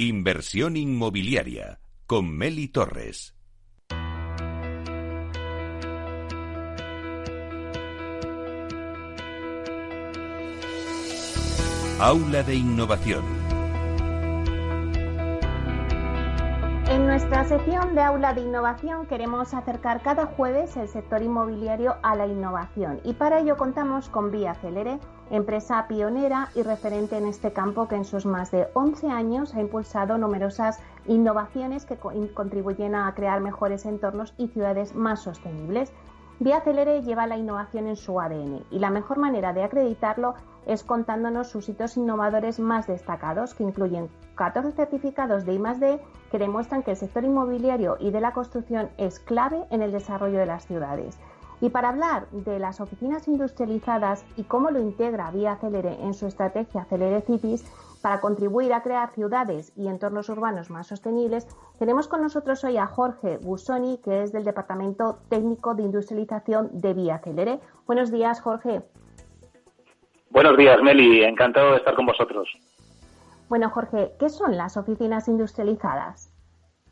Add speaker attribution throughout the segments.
Speaker 1: Inversión inmobiliaria con Meli Torres. Aula de Innovación.
Speaker 2: En nuestra sección de Aula de Innovación queremos acercar cada jueves el sector inmobiliario a la innovación y para ello contamos con Vía Celere, empresa pionera y referente en este campo que en sus más de 11 años ha impulsado numerosas innovaciones que contribuyen a crear mejores entornos y ciudades más sostenibles. Vía Celere lleva la innovación en su ADN y la mejor manera de acreditarlo es contándonos sus hitos innovadores más destacados, que incluyen 14 certificados de I+D que demuestran que el sector inmobiliario y de la construcción es clave en el desarrollo de las ciudades. Y para hablar de las oficinas industrializadas y cómo lo integra Vía Celere en su estrategia Celere Cities, para contribuir a crear ciudades y entornos urbanos más sostenibles, tenemos con nosotros hoy a Jorge Busoni, que es del Departamento Técnico de Industrialización de Vía Celere. Buenos días, Jorge.
Speaker 3: Buenos días, Meli. Encantado de estar con vosotros.
Speaker 2: Bueno, Jorge, ¿qué son las oficinas industrializadas?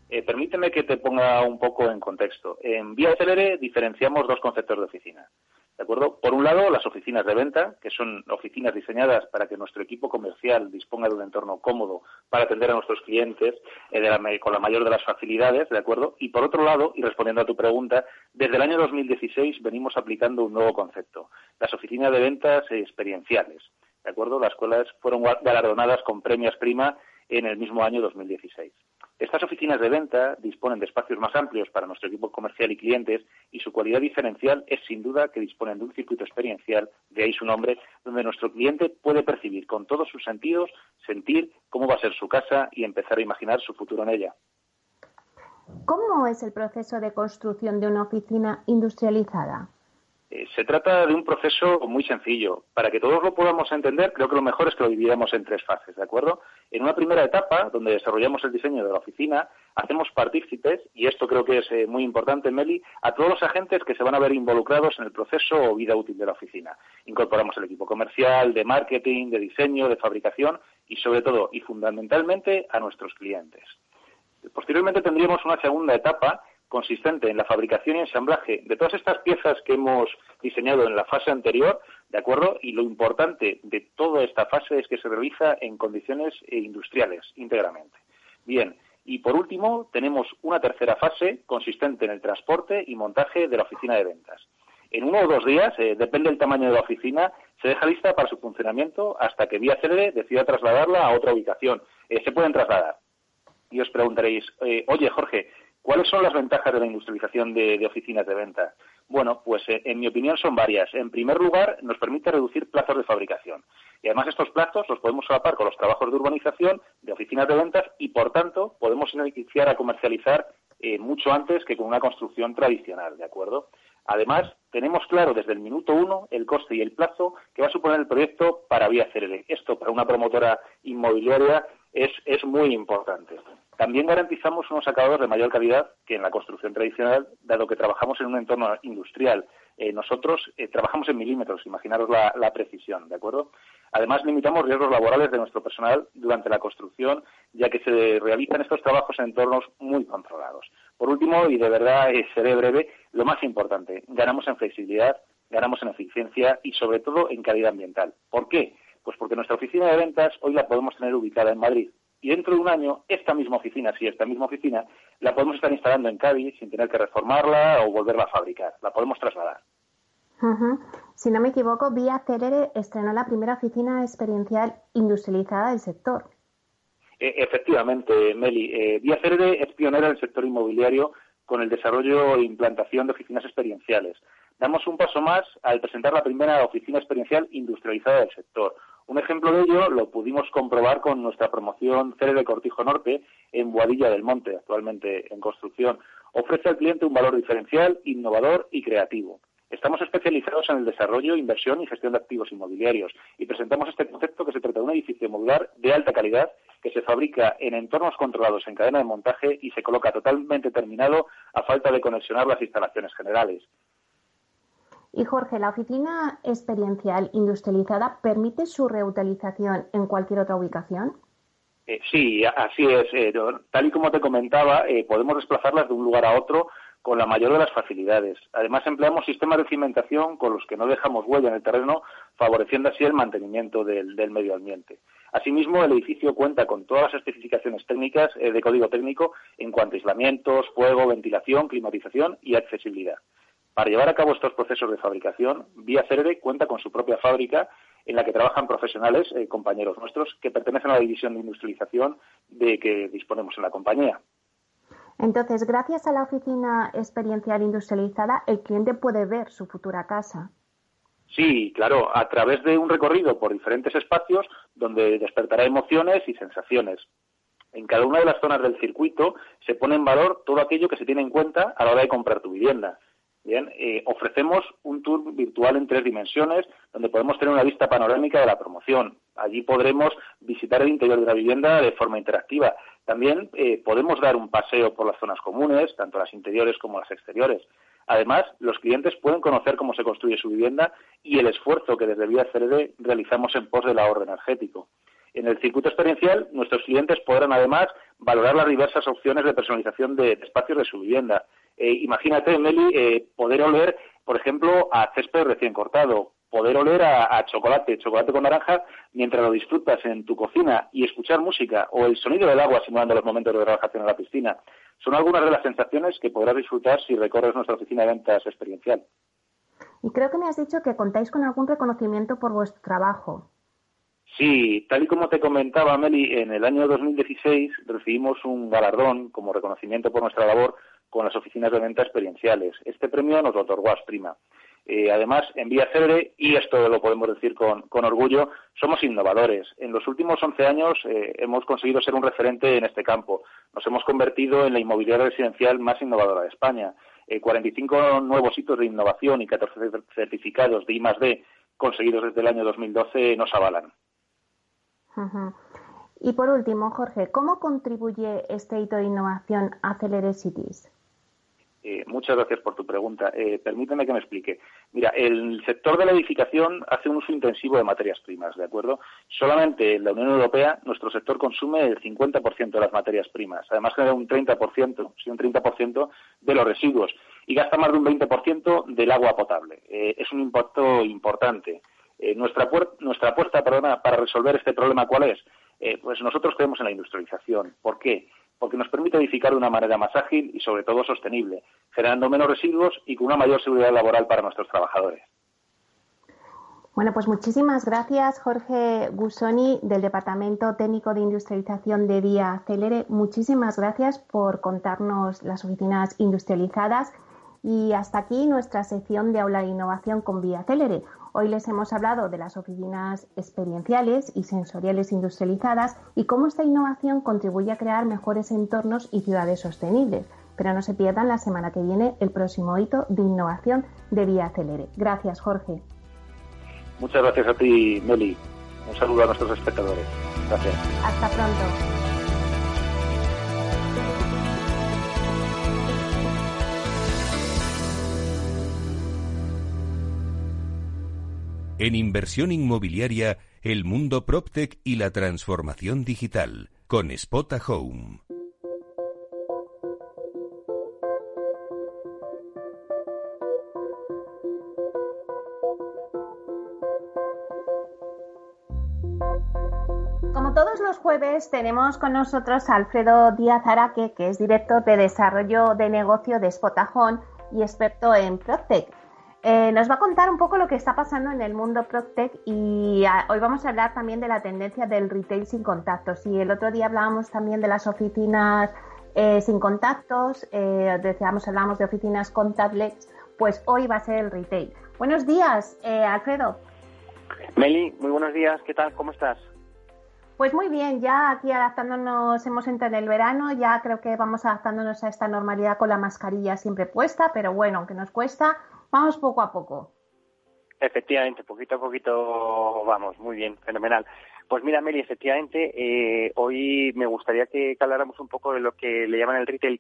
Speaker 3: Eh, permíteme que te ponga un poco en contexto. En Vía Celere diferenciamos dos conceptos de oficina. ¿De acuerdo? Por un lado, las oficinas de venta, que son oficinas diseñadas para que nuestro equipo comercial disponga de un entorno cómodo para atender a nuestros clientes eh, con la mayor de las facilidades, ¿de acuerdo? Y por otro lado, y respondiendo a tu pregunta, desde el año 2016 venimos aplicando un nuevo concepto, las oficinas de ventas experienciales, ¿de acuerdo? Las cuales fueron galardonadas con premios prima en el mismo año 2016. Estas oficinas de venta disponen de espacios más amplios para nuestro equipo comercial y clientes y su cualidad diferencial es sin duda que disponen de un circuito experiencial, de ahí su nombre, donde nuestro cliente puede percibir con todos sus sentidos, sentir cómo va a ser su casa y empezar a imaginar su futuro en ella.
Speaker 2: ¿Cómo es el proceso de construcción de una oficina industrializada?
Speaker 3: Eh, se trata de un proceso muy sencillo. Para que todos lo podamos entender, creo que lo mejor es que lo dividamos en tres fases, ¿de acuerdo? En una primera etapa, donde desarrollamos el diseño de la oficina, hacemos partícipes, y esto creo que es eh, muy importante, Meli, a todos los agentes que se van a ver involucrados en el proceso o vida útil de la oficina. Incorporamos el equipo comercial, de marketing, de diseño, de fabricación y, sobre todo, y fundamentalmente, a nuestros clientes. Posteriormente tendríamos una segunda etapa consistente en la fabricación y ensamblaje de todas estas piezas que hemos diseñado en la fase anterior, ¿de acuerdo? Y lo importante de toda esta fase es que se realiza en condiciones eh, industriales íntegramente. Bien, y por último, tenemos una tercera fase consistente en el transporte y montaje de la oficina de ventas. En uno o dos días, eh, depende del tamaño de la oficina, se deja lista para su funcionamiento hasta que Vía Célere decida trasladarla a otra ubicación. Eh, se pueden trasladar. Y os preguntaréis, oye Jorge, ¿Cuáles son las ventajas de la industrialización de, oficinas de venta? Bueno, pues eh, en mi opinión son varias. En primer lugar, nos permite reducir plazos de fabricación. Y además estos plazos los podemos solapar con los trabajos de urbanización de oficinas de ventas y, por tanto, podemos iniciar a comercializar eh, mucho antes que con una construcción tradicional, ¿de acuerdo? Además, tenemos claro desde el minuto uno el coste y el plazo que va a suponer el proyecto para Vía CRD. Esto para una promotora inmobiliaria es, es muy importante. También garantizamos unos acabados de mayor calidad que en la construcción tradicional, dado que trabajamos en un entorno industrial. Eh, nosotros eh, trabajamos en milímetros, imaginaros la, precisión, ¿de acuerdo? Además, limitamos riesgos laborales de nuestro personal durante la construcción, ya que se realizan estos trabajos en entornos muy controlados. Por último, y de verdad eh, seré breve, lo más importante, ganamos en flexibilidad, ganamos en eficiencia y, sobre todo, en calidad ambiental. ¿Por qué? Pues porque nuestra oficina de ventas hoy la podemos tener ubicada en Madrid, y dentro de un año esta misma oficina, sí, esta misma oficina, la podemos estar instalando en Cádiz sin tener que reformarla o volverla a fabricar, la podemos trasladar.
Speaker 2: Si no me equivoco, Vía Celere estrenó la primera oficina experiencial industrializada del sector.
Speaker 3: E, efectivamente, Meli. Eh, Vía Celere es pionera en el sector inmobiliario con el desarrollo e implantación de oficinas experienciales. Damos un paso más al presentar la primera oficina experiencial industrializada del sector, un ejemplo de ello lo pudimos comprobar con nuestra promoción Cere de Cortijo Norte en Boadilla del Monte, actualmente en construcción. Ofrece al cliente un valor diferencial, innovador y creativo. Estamos especializados en el desarrollo, inversión y gestión de activos inmobiliarios y presentamos este concepto que se trata de un edificio modular de alta calidad que se fabrica en entornos controlados en cadena de montaje y se coloca totalmente terminado a falta de conexionar las instalaciones generales.
Speaker 2: Y Jorge, ¿la oficina experiencial industrializada permite su reutilización en cualquier otra ubicación?
Speaker 3: Eh, sí, así es. Eh, tal y como te comentaba, eh, podemos desplazarlas de un lugar a otro con la mayor de las facilidades. Además, empleamos sistemas de cimentación con los que no dejamos huella en el terreno, favoreciendo así el mantenimiento del, medio ambiente. Asimismo, el edificio cuenta con todas las especificaciones técnicas de código técnico en cuanto a aislamientos, fuego, ventilación, climatización y accesibilidad. Para llevar a cabo estos procesos de fabricación, Vía Cerere cuenta con su propia fábrica en la que trabajan profesionales, eh, compañeros nuestros, que pertenecen a la división de industrialización de que disponemos en la compañía.
Speaker 2: Entonces, gracias a la oficina experiencial industrializada, el cliente puede ver su futura casa.
Speaker 3: Sí, claro, a través de un recorrido por diferentes espacios donde despertará emociones y sensaciones. En cada una de las zonas del circuito se pone en valor todo aquello que se tiene en cuenta a la hora de comprar tu vivienda. Bien, eh, ofrecemos un tour virtual en tres dimensiones donde podemos tener una vista panorámica de la promoción. Allí podremos visitar el interior de la vivienda de forma interactiva. También eh, podemos dar un paseo por las zonas comunes, tanto las interiores como las exteriores. Además, los clientes pueden conocer cómo se construye su vivienda y el esfuerzo que desde Vía CRD realizamos en pos del ahorro energético. En el circuito experiencial, nuestros clientes podrán además valorar las diversas opciones de personalización de espacios de su vivienda eh, imagínate, Meli, eh, poder oler, por ejemplo, a césped recién cortado, poder oler a, chocolate, chocolate con naranja, mientras lo disfrutas en tu cocina y escuchar música o el sonido del agua simulando los momentos de relajación en la piscina. Son algunas de las sensaciones que podrás disfrutar si recorres nuestra oficina de ventas experiencial.
Speaker 2: Y creo que me has dicho que contáis con algún reconocimiento por vuestro trabajo.
Speaker 3: Sí, tal y como te comentaba, Meli, en el año 2016 recibimos un galardón como reconocimiento por nuestra labor con las oficinas de venta experienciales. Este premio nos lo otorgó Asprima. Eh, además, en Vía Célebre, y esto lo podemos decir con, orgullo, somos innovadores. En los últimos 11 años eh, hemos conseguido ser un referente en este campo. Nos hemos convertido en la inmobiliaria residencial más innovadora de España. 45 eh, nuevos hitos de innovación y 14 certificados de I+D conseguidos desde el año 2012 nos avalan.
Speaker 2: Y por último, Jorge, ¿cómo contribuye este hito de innovación a Celere Cities?
Speaker 3: Eh, muchas gracias por tu pregunta. Eh, permíteme que me explique. Mira, el sector de la edificación hace un uso intensivo de materias primas, ¿de acuerdo? Solamente en la Unión Europea nuestro sector consume el 50% de las materias primas. Además genera un 30%, sí, un 30% de los residuos y gasta más de un 20% del agua potable. Eh, es un impacto importante. Nuestra, nuestra apuesta para resolver este problema, ¿cuál es? pues nosotros creemos en la industrialización. ¿Por qué? porque nos permite edificar de una manera más ágil y sobre todo sostenible, generando menos residuos y con una mayor seguridad laboral para nuestros trabajadores.
Speaker 2: Bueno, pues muchísimas gracias, Jorge Gusoni, del Departamento Técnico de Industrialización de Vía Celere. Muchísimas gracias por contarnos las oficinas industrializadas. Y hasta aquí nuestra sección de aula de innovación con Vía Celere. Hoy les hemos hablado de las oficinas experienciales y sensoriales industrializadas y cómo esta innovación contribuye a crear mejores entornos y ciudades sostenibles. Pero no se pierdan la semana que viene el próximo hito de innovación de Vía Acelere. Gracias, Jorge.
Speaker 3: Muchas gracias a ti, Meli. Un saludo a nuestros espectadores. Gracias.
Speaker 2: Hasta pronto.
Speaker 1: En inversión inmobiliaria, el mundo PropTech y la transformación digital, con Spota Home.
Speaker 2: Como todos los jueves, tenemos con nosotros a Alfredo Díaz Araque, que es director de desarrollo de negocio de Spotahome y experto en PropTech. Eh, nos va a contar un poco lo que está pasando en el mundo PropTech y ah, hoy vamos a hablar también de la tendencia del retail sin contactos. Y el otro día hablábamos también de las oficinas eh, sin contactos, eh, decíamos, hablábamos de oficinas con tablets, pues hoy va a ser el retail. Buenos días, Alfredo.
Speaker 4: Meli, muy buenos días, ¿qué tal? ¿Cómo estás?
Speaker 2: Pues muy bien, ya aquí adaptándonos, hemos entrado en el verano, ya creo que vamos adaptándonos a esta normalidad con la mascarilla siempre puesta, pero bueno, aunque nos cuesta, Vamos poco a poco.
Speaker 4: Efectivamente, poquito a poquito vamos, muy bien, fenomenal. Pues mira, Meli, efectivamente, eh, hoy me gustaría que, habláramos un poco de lo que le llaman el retail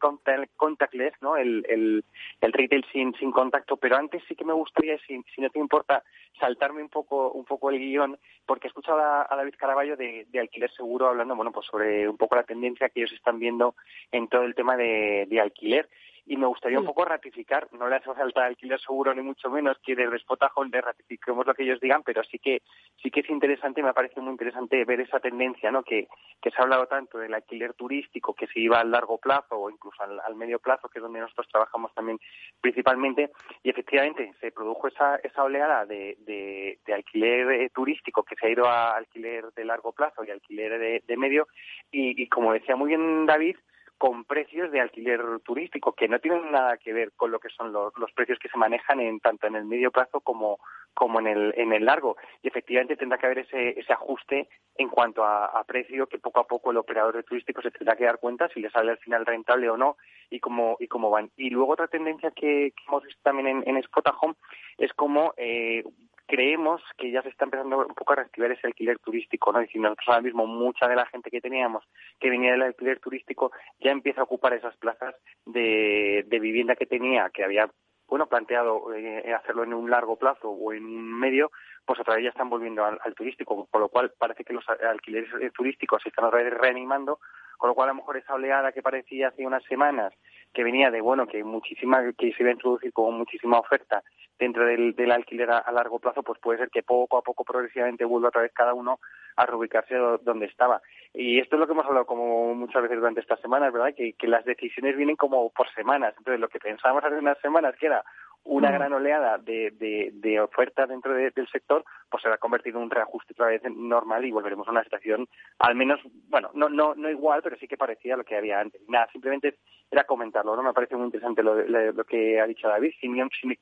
Speaker 4: contactless, ¿no? El, el, el retail sin, sin contacto, pero antes sí que me gustaría, si, si no te importa, saltarme un poco un poco el guion, porque he escuchado a, David Caraballo de, de, alquiler seguro hablando, bueno, pues sobre un poco la tendencia que ellos están viendo en todo el tema de, de alquiler y me gustaría un poco ratificar, no le hace falta alquiler seguro ni mucho menos que desde Spotahome le ratifiquemos lo que ellos digan, pero sí que sí que es interesante, me parece muy interesante ver esa tendencia, ¿no? Que, que se ha hablado tanto del alquiler turístico que se iba al largo plazo o incluso al, medio plazo, que es donde nosotros trabajamos también principalmente, y efectivamente se produjo esa, esa oleada de, de, alquiler eh, turístico que se ha ido a alquiler de largo plazo y alquiler de, de medio, y, y como decía muy bien David, con precios de alquiler turístico que no tienen nada que ver con lo que son los, precios que se manejan en tanto en el medio plazo como, como en el, en el largo. Y efectivamente tendrá que haber ese, ese ajuste en cuanto a, precio que poco a poco el operador turístico se tendrá que dar cuenta si le sale al final rentable o no y cómo, y cómo van. Y luego otra tendencia que, hemos visto también en, en Spotahome es como eh, creemos que ya se está empezando un poco a reactivar ese alquiler turístico, ¿no? Y nosotros ahora mismo mucha de la gente que teníamos que venía del alquiler turístico ya empieza a ocupar esas plazas de, de vivienda que tenía, que había bueno, planteado eh, hacerlo en un largo plazo o en un medio, pues otra vez ya están volviendo al, turístico, con lo cual parece que los alquileres eh, turísticos se están otra vez reanimando, con lo cual a lo mejor esa oleada que parecía hace unas semanas, que venía de, bueno, que muchísima, que se iba a introducir con muchísima oferta dentro del, del alquiler a, largo plazo, pues puede ser que poco a poco progresivamente vuelva otra vez cada uno a reubicarse donde estaba. Y esto es lo que hemos hablado como muchas veces durante estas semanas, ¿verdad? Que, que las decisiones vienen como por semanas. Entonces, lo que pensábamos hace unas semanas, que era una gran oleada de, de, de oferta dentro del sector, pues se va a convertir en un reajuste otra vez normal y volveremos a una situación al menos, bueno, no, no, no igual, pero sí que parecía a lo que había antes. Nada, simplemente era comentarlo, ¿no? Me parece muy interesante lo, lo, que ha dicho David. Si,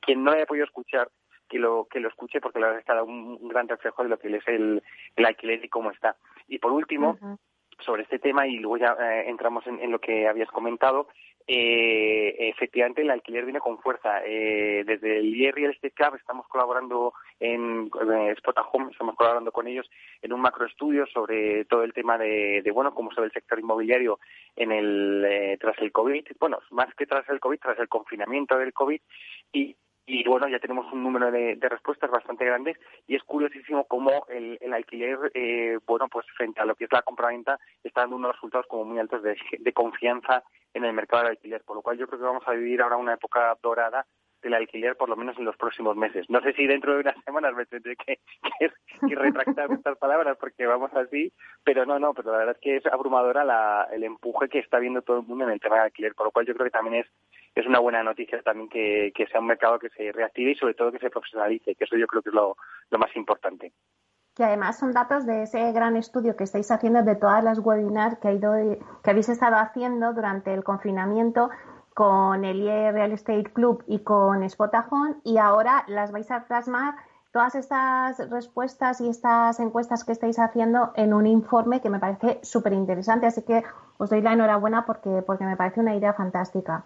Speaker 4: quien no haya podido escuchar, que lo, que lo escuche, porque la verdad es que ha dado un, gran reflejo de lo que es el, el alquiler y cómo está. Y por último, sobre este tema y luego ya eh, entramos en, lo que habías comentado. Eh, efectivamente, el alquiler viene con fuerza. Eh, desde el IR Real Estate Club estamos colaborando en, en Home, estamos colaborando con ellos en un macroestudio sobre todo el tema de, de bueno, cómo se ve el sector inmobiliario en el eh, tras el COVID. Bueno, más que tras el COVID, tras el confinamiento del COVID y y bueno, ya tenemos un número de, respuestas bastante grandes y es curiosísimo cómo el, alquiler, eh, bueno, pues frente a lo que es la compraventa, está dando unos resultados como muy altos de, de confianza en el mercado del alquiler, por lo cual yo creo que vamos a vivir ahora una época dorada del alquiler por lo menos en los próximos meses. No sé si dentro de unas semanas me tendré que, retractar estas palabras porque vamos así, pero no, no, pero la verdad es que es abrumadora la, el empuje que está viendo todo el mundo en el tema del alquiler, por lo cual yo creo que también es, es una buena noticia también que, sea un mercado que se reactive y sobre todo que se profesionalice, que eso yo creo que es lo, más importante
Speaker 2: que además son datos de ese gran estudio que estáis haciendo de todas las webinars que, ha ido, que habéis estado haciendo durante el confinamiento con el IE Real Estate Club y con Spotahome y ahora las vais a plasmar todas estas respuestas y estas encuestas que estáis haciendo en un informe que me parece súper interesante. Así que os doy la enhorabuena porque, porque me parece una idea fantástica.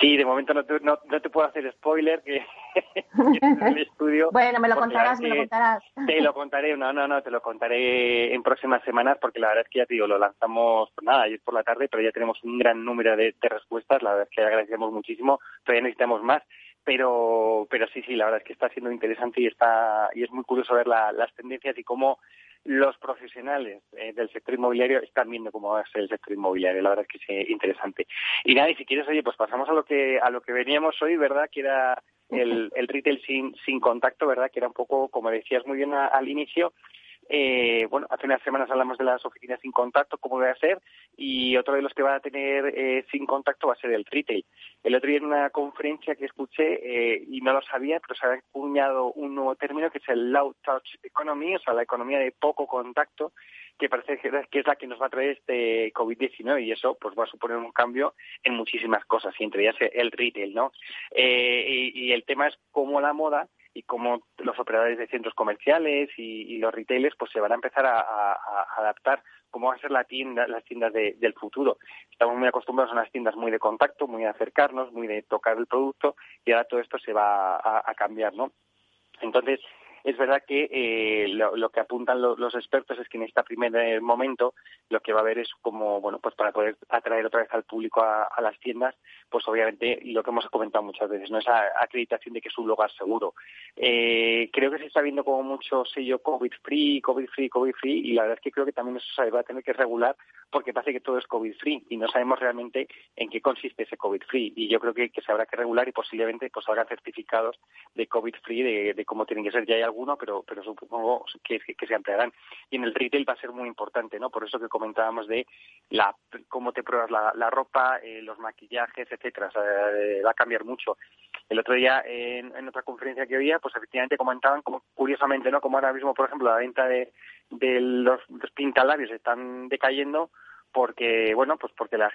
Speaker 4: Sí, de momento no te, no, te puedo hacer spoiler, que el estudio.
Speaker 2: bueno, me lo contarás, me lo contarás.
Speaker 4: Te lo contaré, no, no, no, te lo contaré en próximas semanas, porque la verdad es que ya te digo, lo lanzamos, pues nada, ayer por la tarde, pero ya tenemos un gran número de, respuestas, la verdad es que agradecemos muchísimo, todavía necesitamos más, pero pero sí sí la verdad es que está siendo interesante y está y es muy curioso ver las tendencias y cómo los profesionales eh, del sector inmobiliario están viendo cómo va a ser el sector inmobiliario. La verdad es que es interesante. Y nada, y si quieres, oye, pues pasamos a lo que a lo que veníamos hoy, ¿verdad? Que era el, el retail sin, sin contacto, ¿verdad? Que era un poco, como decías muy bien al inicio, eh, bueno, hace unas semanas hablamos de las oficinas sin contacto, cómo va a ser, y otro de los que va a tener eh, sin contacto va a ser el retail. El otro día en una conferencia que escuché, eh, y no lo sabía, pero se ha acuñado un nuevo término que es el low touch economy, o sea, la economía de poco contacto, que parece que es la que nos va a traer este COVID-19 y eso pues va a suponer un cambio en muchísimas cosas, y entre ellas el retail, ¿no? Eh, y el tema es cómo la moda y cómo los operadores de centros comerciales y, los retailers pues se van a empezar a, adaptar cómo va a ser la tienda, las tiendas del futuro. Estamos muy acostumbrados a unas tiendas muy de contacto, muy de acercarnos, muy de tocar el producto y ahora todo esto se va a, cambiar, ¿no? Entonces, es verdad que eh, lo, que apuntan los expertos es que en este primer momento lo que va a haber es como, bueno, pues para poder atraer otra vez al público a, las tiendas, pues obviamente lo que hemos comentado muchas veces, no esa acreditación de que es un lugar seguro. Eh, creo que se está viendo como mucho sello COVID-free, COVID-free, COVID-free, y la verdad es que creo que también eso se va a tener que regular porque parece que todo es COVID-free y no sabemos realmente en qué consiste ese COVID-free. Y yo creo que, se habrá que regular y posiblemente pues habrá certificados de COVID-free de, de, cómo tienen que ser. Ya hay alguno, pero, pero supongo que, que, se ampliarán. Y en el retail va a ser muy importante, ¿no? Por eso que comentábamos de la, cómo te pruebas la, ropa, eh, los maquillajes, etcétera. Eh, va a cambiar mucho. El otro día, en, otra conferencia que oía, pues efectivamente comentaban, como, curiosamente, ¿no? Como ahora mismo, por ejemplo, la venta de, de los, los pintalabios están decayendo, porque bueno pues porque las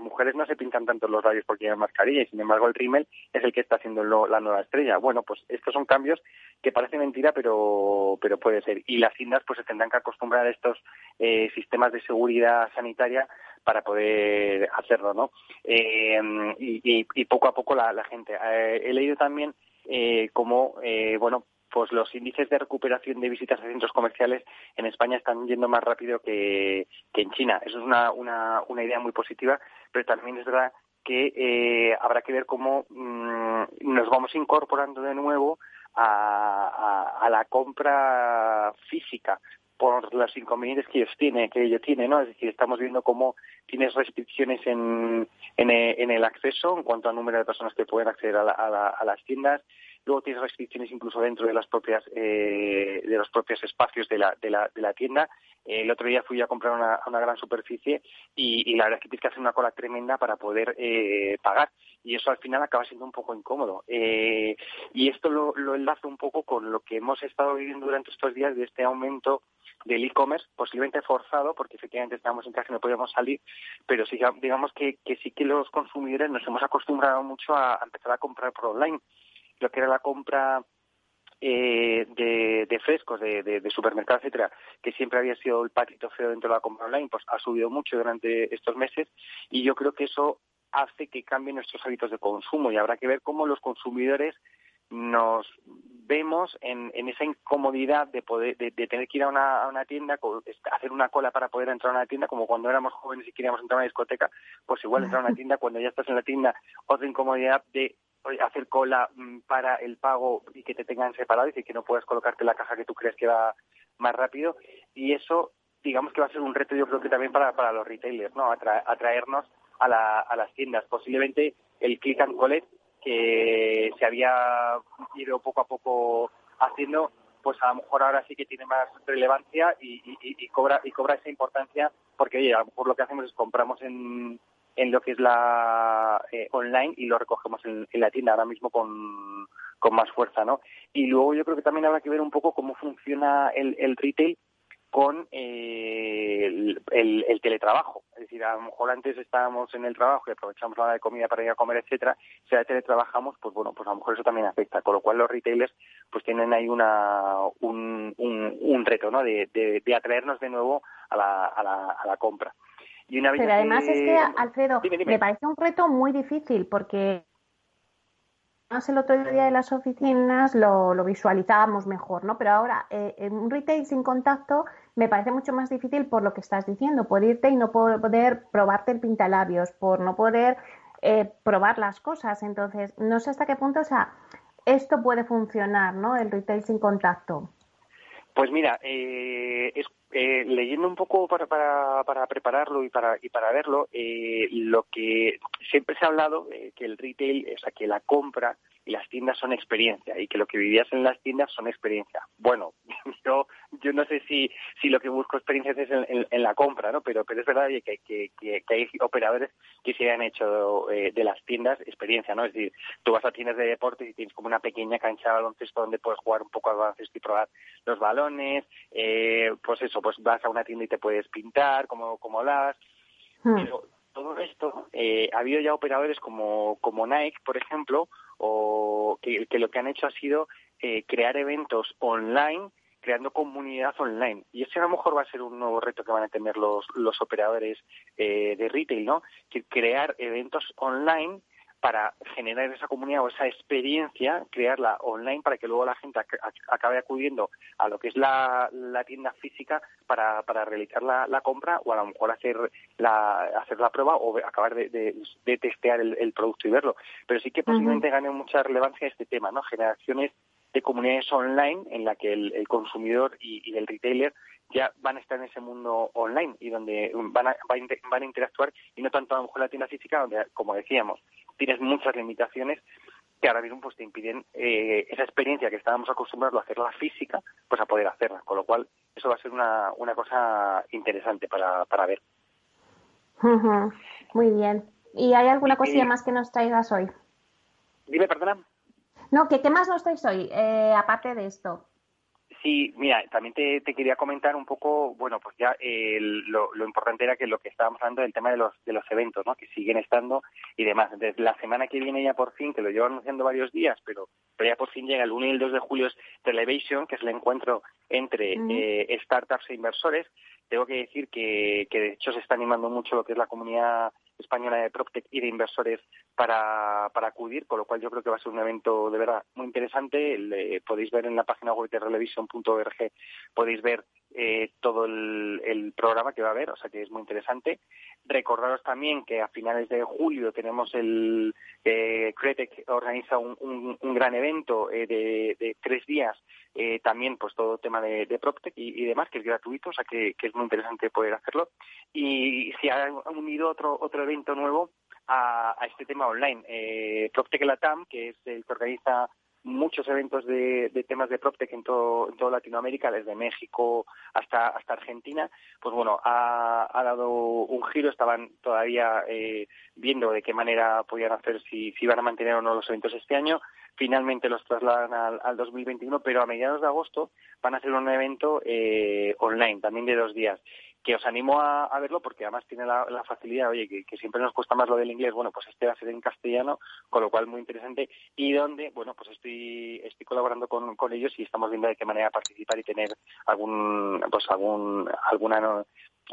Speaker 4: mujeres no se pintan tanto los labios porque llevan mascarilla y sin embargo el rímel es el que está haciendo la nueva estrella. Bueno pues estos son cambios que parece mentira pero pero puede ser. Y las tiendas pues se tendrán que acostumbrar a estos eh, sistemas de seguridad sanitaria para poder hacerlo no eh, y, y, poco a poco la, gente. Eh, he leído también eh, como bueno pues los índices de recuperación de visitas a centros comerciales en España están yendo más rápido que, en China. Eso es una, una, una, idea muy positiva, pero también es verdad que eh, habrá que ver cómo mm, nos vamos incorporando de nuevo a, a, la compra física por los inconvenientes que ellos tienen, que ellos tienen, ¿no? Es decir, estamos viendo cómo tienes restricciones en, en, el acceso en cuanto al número de personas que pueden acceder a, a las tiendas, Luego tienes restricciones incluso dentro de las propias eh, de los propios espacios de la, de la, de la tienda. el otro día fui a comprar una, una gran superficie y, la verdad es que tienes que hacer una cola tremenda para poder eh, pagar y eso al final acaba siendo un poco incómodo. Eh, y esto lo, lo enlazo un poco con lo que hemos estado viviendo durante estos días de este aumento del e-commerce, posiblemente forzado, porque efectivamente estábamos en casa y no podíamos salir, pero sí, digamos que, que sí que los consumidores nos hemos acostumbrado mucho a empezar a comprar por online lo que era la compra eh, de, frescos, de, de, supermercados, etcétera, que siempre había sido el patito feo dentro de la compra online, pues ha subido mucho durante estos meses y yo creo que eso hace que cambien nuestros hábitos de consumo y habrá que ver cómo los consumidores nos vemos en, esa incomodidad de poder de, tener que ir a una, a una, tienda hacer una cola para poder entrar a una tienda como cuando éramos jóvenes y queríamos entrar a una discoteca pues igual entrar a una tienda cuando ya estás en la tienda otra incomodidad de hacer cola mm, para el pago y que te tengan separado, y que no puedas colocarte la caja que tú crees que va más rápido. Y eso, digamos que va a ser un reto, yo creo que también para, para los retailers, ¿no? atraernos a, la, a las tiendas. Posiblemente el click and collect que se había ido poco a poco haciendo, pues a lo mejor ahora sí que tiene más relevancia y, y, cobra y cobra esa importancia porque oye, a lo mejor lo que hacemos es compramos en en lo que es la eh, online y lo recogemos en, la tienda ahora mismo con, con más fuerza, ¿no? Y luego yo creo que también habrá que ver un poco cómo funciona el, el retail con eh, el, el, teletrabajo. Es decir, a lo mejor antes estábamos en el trabajo y aprovechamos la hora de comida para ir a comer, etcétera. Si ahora teletrabajamos, pues bueno, pues a lo mejor eso también afecta. Con lo cual los retailers pues tienen ahí una, un, un, un reto, ¿no? De, de, de, atraernos de nuevo a la, a la, a la compra.
Speaker 2: Pero además es que, Alfredo, me parece un reto muy difícil porque el otro día de las oficinas lo, lo visualizábamos mejor, ¿no? Pero ahora, eh, en un retail sin contacto me parece mucho más difícil por lo que estás diciendo, por irte y no poder probarte el pintalabios, por no poder eh, probar las cosas. Entonces, no sé hasta qué punto, o sea, esto puede funcionar, ¿no? El retail sin contacto.
Speaker 4: Pues mira, eh, eh, leyendo un poco para, para, para, prepararlo y para, y para verlo, eh, lo que siempre se ha hablado, eh, que el retail, o sea, que la compra y las tiendas son experiencia y que lo que vivías en las tiendas son experiencia. Bueno, yo yo no sé si si lo que busco experiencias es en, la compra, ¿no? Pero pero es verdad que, que, que, hay operadores que se han hecho eh, de las tiendas experiencia, ¿no? Es decir, tú vas a tiendas de deportes y tienes como una pequeña cancha de baloncesto donde puedes jugar un poco al baloncesto y probar los balones, eh, pues eso, pues vas a una tienda y te puedes pintar como como las hmm. pero todo esto, eh, ha habido ya operadores como, como Nike, por ejemplo, o que, lo que han hecho ha sido eh, crear eventos online creando comunidad online. Y ese a lo mejor va a ser un nuevo reto que van a tener los, los operadores eh, de retail, ¿no? Que crear eventos online para generar esa comunidad o esa experiencia, crearla online para que luego la gente acabe acudiendo a lo que es la, tienda física para, para realizar la, compra o a lo mejor hacer la, hacer la prueba o acabar de, testear el, producto y verlo. Pero sí que posiblemente gane mucha relevancia este tema, ¿no? Generaciones de comunidades online en la que el, consumidor y, el retailer ya van a estar en ese mundo online y donde van a, van a interactuar y no tanto a lo mejor la tienda física donde, como decíamos, tienes muchas limitaciones que ahora mismo pues te impiden eh, esa experiencia que estábamos acostumbrados a hacerla física, pues a poder hacerla. Con lo cual, eso va a ser una, una cosa interesante para, para ver.
Speaker 2: Muy bien. ¿Y hay alguna cosilla más que nos traigas hoy?
Speaker 4: Dime, perdona.
Speaker 2: No, ¿qué, qué más nos traes hoy, eh, aparte de esto?
Speaker 4: Sí, mira, también te, quería comentar un poco, bueno, pues ya lo, importante era que lo que estábamos hablando del tema de los, de los eventos, ¿no? Que siguen estando y demás. Desde la semana que viene ya por fin, que lo llevo anunciando varios días, pero, pero ya por fin llega el 1 y el 2 de julio es Televation, que es el encuentro entre eh, startups e inversores. Tengo que decir que, que de hecho se está animando mucho lo que es la comunidad española de PropTech y de inversores para, para acudir, con lo cual yo creo que va a ser un evento de verdad muy interesante. podéis ver en la página web de Television.org, podéis ver eh, todo el, programa que va a haber, o sea que es muy interesante. Recordaros también que a finales de julio tenemos el eh, Cretec organiza un, gran evento eh, de, tres días, eh, también pues todo tema de, de y, demás, que es gratuito, o sea que, es muy interesante poder hacerlo. Y si ha unido otro, otro evento nuevo a, este tema online, eh, PropTech Latam, que es el que organiza muchos eventos de, temas de PropTech en, todo, en toda Latinoamérica, desde México hasta, hasta Argentina, pues bueno, ha, dado un giro, estaban todavía eh, viendo de qué manera podían hacer, si, si iban a mantener o no los eventos este año, finalmente los trasladan al, al 2021, pero a mediados de agosto van a hacer un evento eh, online, también de dos días que os animo a, verlo porque además tiene la, facilidad, oye, que, siempre nos cuesta más lo del inglés, bueno, pues este va a ser en castellano, con lo cual muy interesante, y donde, bueno, pues estoy, estoy colaborando con, con ellos y estamos viendo de qué manera participar y tener algún, pues algún, alguna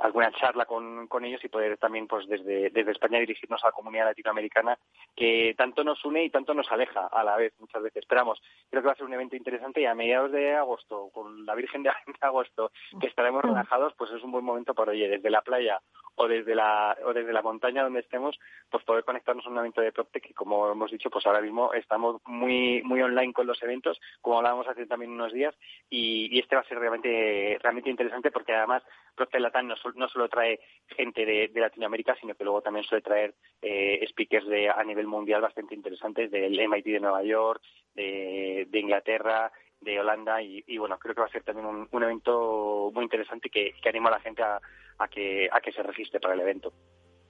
Speaker 4: alguna charla con, con ellos y poder también pues desde, desde España dirigirnos a la comunidad latinoamericana que tanto nos une y tanto nos aleja a la vez muchas veces. Esperamos, creo que va a ser un evento interesante y a mediados de agosto, con la Virgen de agosto, que estaremos relajados, pues es un buen momento para, oye, desde la playa o desde la o desde la montaña donde estemos, pues poder conectarnos a un evento de PropTech y como hemos dicho, pues ahora mismo estamos muy muy online con los eventos, como hablábamos hace también unos días, y, este va a ser realmente realmente interesante porque además PropTech Latam no, no solo trae gente de, Latinoamérica, sino que luego también suele traer eh, speakers de a nivel mundial bastante interesantes del MIT de Nueva York, de, Inglaterra, de Holanda y, bueno, creo que va a ser también un, evento muy interesante que, anima a la gente a, a que, se registre para el evento.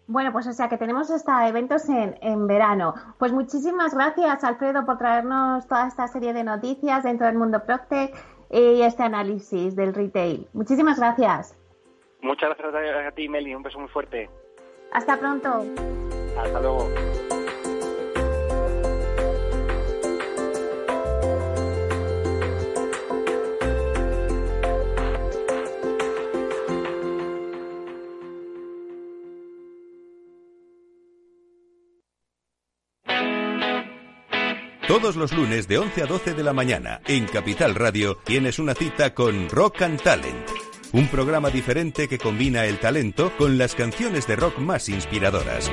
Speaker 2: Bueno, pues o sea que tenemos hasta eventos en, en verano. Pues muchísimas gracias, Alfredo, por traernos toda esta serie de noticias dentro del mundo Proctec y este análisis del retail. Muchísimas gracias.
Speaker 4: Muchas gracias a ti, Meli. Un beso muy fuerte.
Speaker 2: Hasta pronto.
Speaker 4: Hasta luego.
Speaker 1: Todos los lunes de 11 a 12 de la mañana en Capital Radio tienes una cita con Rock and Talent. Un programa diferente que combina el talento con las canciones de rock más inspiradoras.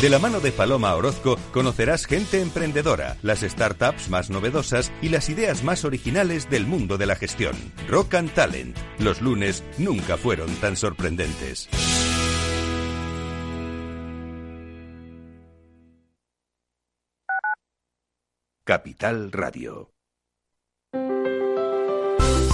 Speaker 1: De la mano de Paloma Orozco conocerás gente emprendedora, las startups más novedosas y las ideas más originales del mundo de la gestión. Rock and Talent. Los lunes nunca fueron tan sorprendentes. Capital Radio.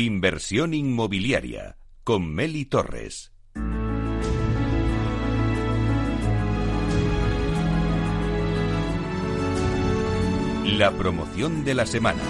Speaker 1: Inversión inmobiliaria con Meli Torres. La promoción de la semana.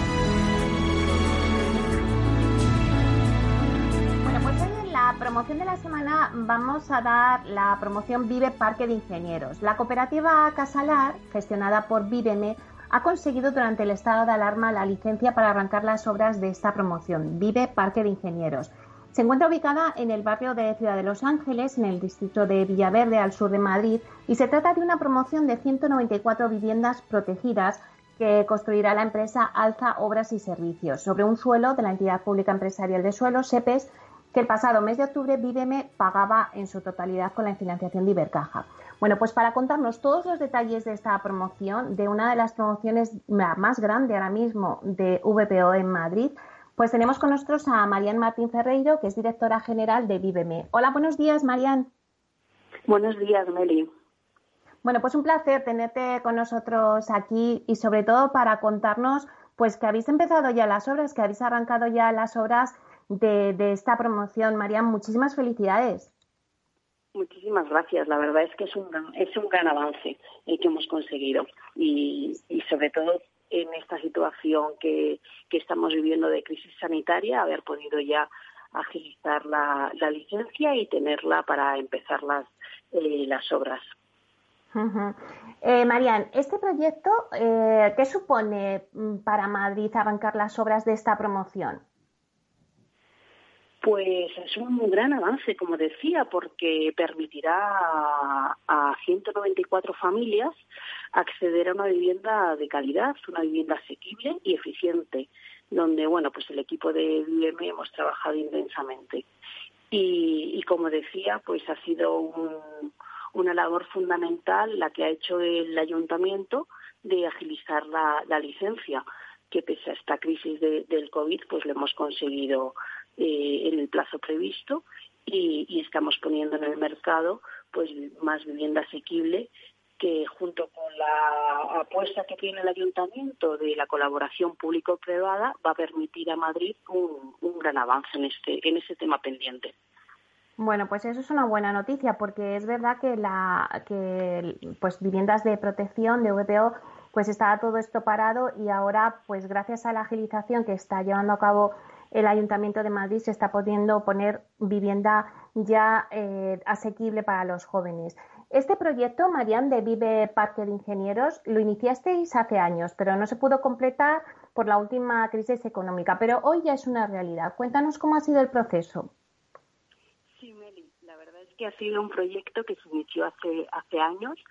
Speaker 2: Bueno, pues hoy en la promoción de la semana vamos a dar la promoción Vive Parque de Ingenieros. La cooperativa Casalar, gestionada por Viveme, ha conseguido durante el estado de alarma la licencia para arrancar las obras de esta promoción, Vive Parque de Ingenieros. Se encuentra ubicada en el barrio de Ciudad de Los Ángeles, en el distrito de Villaverde, al sur de Madrid, y se trata de una promoción de 194 viviendas protegidas que construirá la empresa Alza Obras y Servicios sobre un suelo de la entidad pública empresarial de suelos, SEPES, que el pasado mes de octubre Viveme pagaba en su totalidad con la financiación de Ibercaja. Bueno, pues para contarnos todos los detalles de esta promoción, de una de las promociones más grandes ahora mismo de VPO en Madrid, pues tenemos con nosotros a Marian Martín Ferreiro, que es directora general de Viveme. Hola, buenos días, Marian.
Speaker 5: Buenos días, Meli.
Speaker 2: Bueno, pues un placer tenerte con nosotros aquí y sobre todo para contarnos pues que habéis empezado ya las obras, que habéis arrancado ya las obras de, de esta promoción. Marian, muchísimas felicidades.
Speaker 5: Muchísimas gracias. La verdad es que es un gran, es un gran avance el que hemos conseguido y, sobre todo en esta situación que, estamos viviendo de crisis sanitaria, haber podido ya agilizar la, licencia y tenerla para empezar las, eh, las obras.
Speaker 2: eh, Marian, este proyecto, eh, ¿qué supone mm, para Madrid arrancar las obras de esta promoción?
Speaker 5: Pues es un gran avance, como decía, porque permitirá a, 194 familias acceder a una vivienda de calidad, una vivienda asequible y eficiente, donde, bueno, pues el equipo de IBM hemos trabajado intensamente. Y, como decía, pues ha sido una labor fundamental la que ha hecho el ayuntamiento de agilizar la, licencia que pese a esta crisis del COVID, pues lo hemos conseguido eh, en el plazo previsto y, estamos poniendo en el mercado pues más vivienda asequible que junto con la apuesta que tiene el ayuntamiento de la colaboración público-privada va a permitir a Madrid un, gran avance en este en ese tema pendiente.
Speaker 2: Bueno, pues eso es una buena noticia porque es verdad que la que pues viviendas de protección de VPO pues estaba todo esto parado y ahora pues gracias a la agilización que está llevando a cabo el Ayuntamiento de Madrid se está pudiendo poner vivienda ya eh, asequible para los jóvenes. Este proyecto, Marian, de Vive Parque de Ingenieros, lo iniciasteis hace años, pero no se pudo completar por la última crisis económica, pero hoy ya es una realidad. Cuéntanos cómo ha sido el proceso.
Speaker 5: Sí, Meli, la verdad es que ha sido un proyecto que se inició hace, hace años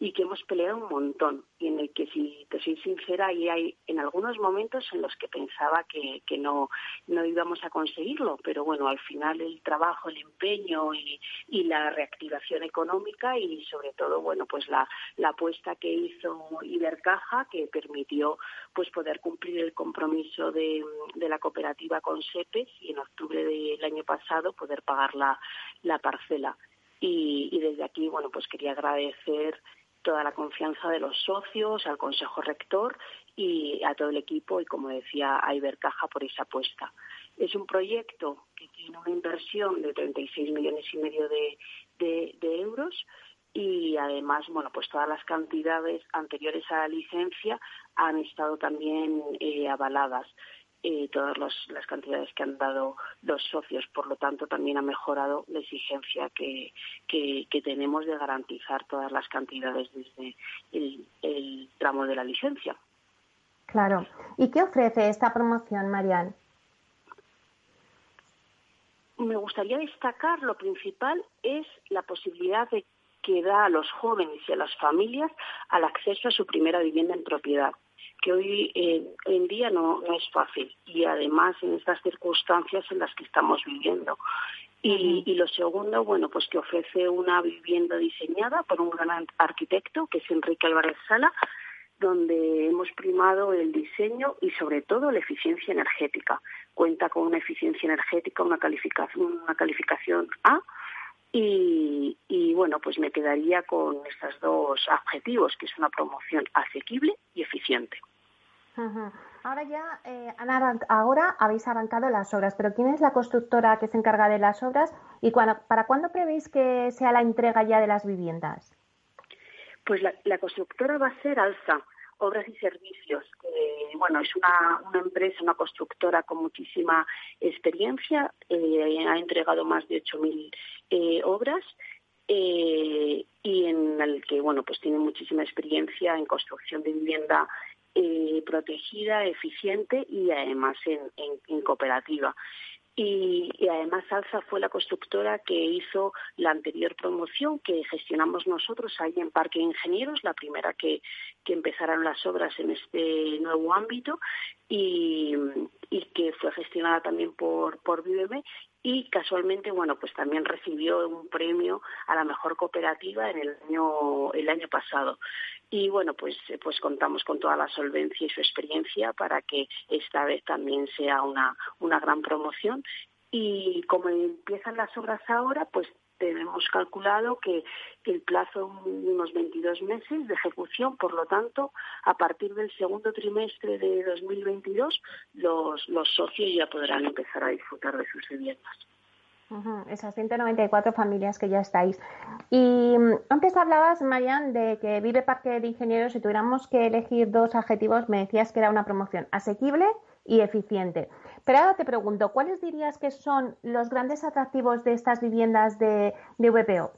Speaker 5: y que hemos peleado un montón y en el que si te soy sincera y hay en algunos momentos en los que pensaba que, que no no íbamos a conseguirlo pero bueno al final el trabajo el empeño y, y la reactivación económica y sobre todo bueno pues la, la apuesta que hizo Ibercaja que permitió pues poder cumplir el compromiso de, de la cooperativa con SEPES y en octubre del año pasado poder pagar la, la parcela. Y, y, desde aquí, bueno, pues quería agradecer toda la confianza de los socios, al Consejo Rector y a todo el equipo y, como decía, a Ibercaja por esa apuesta. Es un proyecto que tiene una inversión de 36 millones y medio de, euros y además, bueno, pues todas las cantidades anteriores a la licencia han estado también eh, avaladas. Eh, todas las cantidades que han dado los socios. Por lo tanto, también ha mejorado la exigencia que, que, tenemos de garantizar todas las cantidades desde el, tramo de la licencia.
Speaker 2: Claro. ¿Y qué ofrece esta promoción, Marian?
Speaker 5: Me gustaría destacar lo principal es la posibilidad de que da a los jóvenes y a las familias al acceso a su primera vivienda en propiedad que hoy en día no, no es fácil y además en estas circunstancias en las que estamos viviendo. Y, y, lo segundo, bueno, pues que ofrece una vivienda diseñada por un gran arquitecto, que es Enrique Álvarez Sala, donde hemos primado el diseño y sobre todo la eficiencia energética. Cuenta con una eficiencia energética, una calificación, una calificación A y, y bueno, pues me quedaría con estos dos objetivos, que es una promoción asequible y eficiente.
Speaker 2: Ahora ya eh, ahora habéis arrancado las obras, pero ¿quién es la constructora que se encarga de las obras y para cuándo prevéis que sea la entrega ya de las viviendas?
Speaker 5: Pues la, constructora va a ser Alza, Obras y Servicios. bueno, es una, empresa, una constructora con muchísima experiencia. Eh, ha entregado más de 8.000 eh, obras eh, y en el que, bueno, pues tiene muchísima experiencia en construcción de vivienda protegida, eficiente y además en cooperativa. Y, además Alza fue la constructora que hizo la anterior promoción que gestionamos nosotros ahí en Parque Ingenieros, la primera que, empezaron las obras en este nuevo ámbito y, y que fue gestionada también por, por Viveme y casualmente bueno pues también recibió un premio a la mejor cooperativa en el año el año pasado. Y bueno pues pues contamos con toda la solvencia y su experiencia para que esta vez también sea una una gran promoción. Y como empiezan las obras ahora pues tenemos calculado que el plazo de unos 22 meses de ejecución, por lo tanto, a partir del segundo trimestre de 2022, los, los socios ya podrán empezar a disfrutar de sus viviendas.
Speaker 2: esas 194 familias que ya estáis. Y mm, antes hablabas, Marian, de que Vive Parque de Ingenieros, si tuviéramos que elegir dos adjetivos, me decías que era una promoción asequible y eficiente. Pero ahora te pregunto, ¿cuáles dirías que son los grandes atractivos de estas viviendas de, VPO?